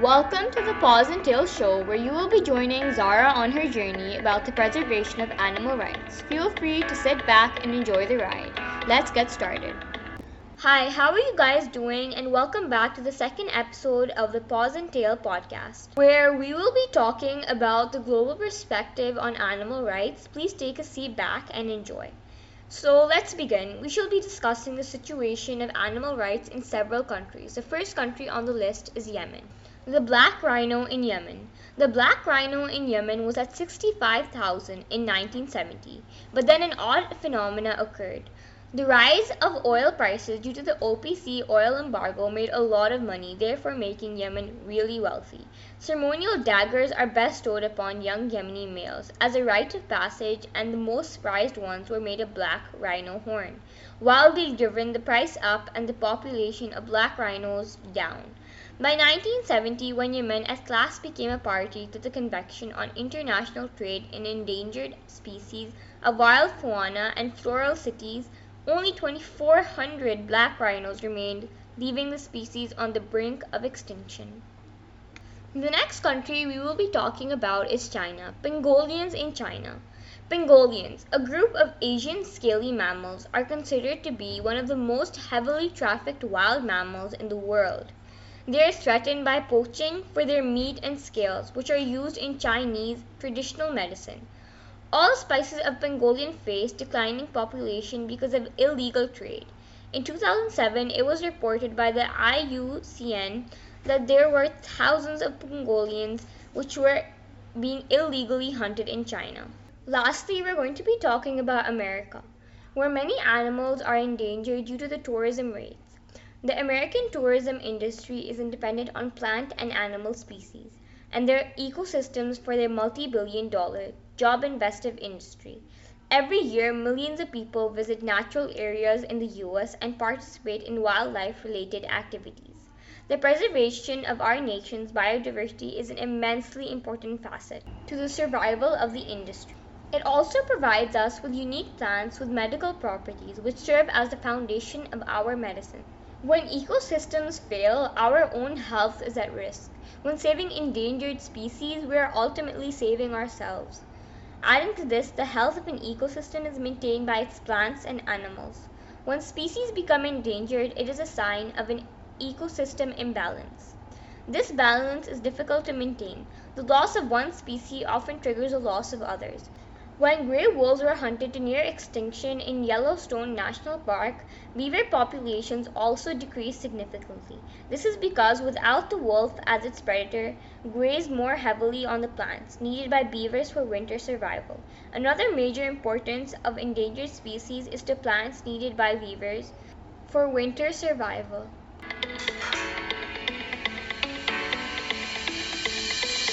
Welcome to the Paws and Tails show, where you will be joining Zara on her journey about the preservation of animal rights. Feel free to sit back and enjoy the ride. Let's get started. Hi, how are you guys doing? And welcome back to the second episode of the Paws and Tail podcast, where we will be talking about the global perspective on animal rights. Please take a seat back and enjoy. So let's begin. We shall be discussing the situation of animal rights in several countries. The first country on the list is Yemen. The black rhino in Yemen. The black rhino in Yemen was at 65,000 in 1970, but then an odd phenomena occurred. The rise of oil prices due to the OPEC oil embargo made a lot of money, therefore making Yemen really wealthy. Ceremonial daggers are bestowed upon young Yemeni males as a rite of passage and the most prized ones were made of black rhino horn, wildly driven the price up and the population of black rhinos down. By 1970, when Yemen at last became a party to the Convention on International Trade in Endangered Species of Wild Fauna and Flora CITES, only 2,400 black rhinos remained, leaving the species on the brink of extinction. The next country we will be talking about is China. Pangolins in China. Pangolins, a group of Asian scaly mammals, are considered to be one of the most heavily trafficked wild mammals in the world. They are threatened by poaching for their meat and scales, which are used in Chinese traditional medicine. All species of pangolin face declining population because of illegal trade. In 2007, it was reported by the IUCN that there were thousands of pangolins which were being illegally hunted in China. Lastly, we're going to be talking about America, where many animals are endangered due to the tourism rates. The American tourism industry is dependent on plant and animal species and their ecosystems for their multi billion dollar job investive industry. Every year, millions of people visit natural areas in the US and participate in wildlife related activities. The preservation of our nation's biodiversity is an immensely important facet to the survival of the industry. It also provides us with unique plants with medical properties which serve as the foundation of our medicine. When ecosystems fail, our own health is at risk. When saving endangered species, we are ultimately saving ourselves. Adding to this, the health of an ecosystem is maintained by its plants and animals. When species become endangered, it is a sign of an ecosystem imbalance. This balance is difficult to maintain. The loss of one species often triggers the loss of others. When gray wolves were hunted to near extinction in Yellowstone National Park, beaver populations also decreased significantly. This is because without the wolf as its predator, graze more heavily on the plants needed by beavers for winter survival. Another major importance of endangered species is the plants needed by beavers for winter survival.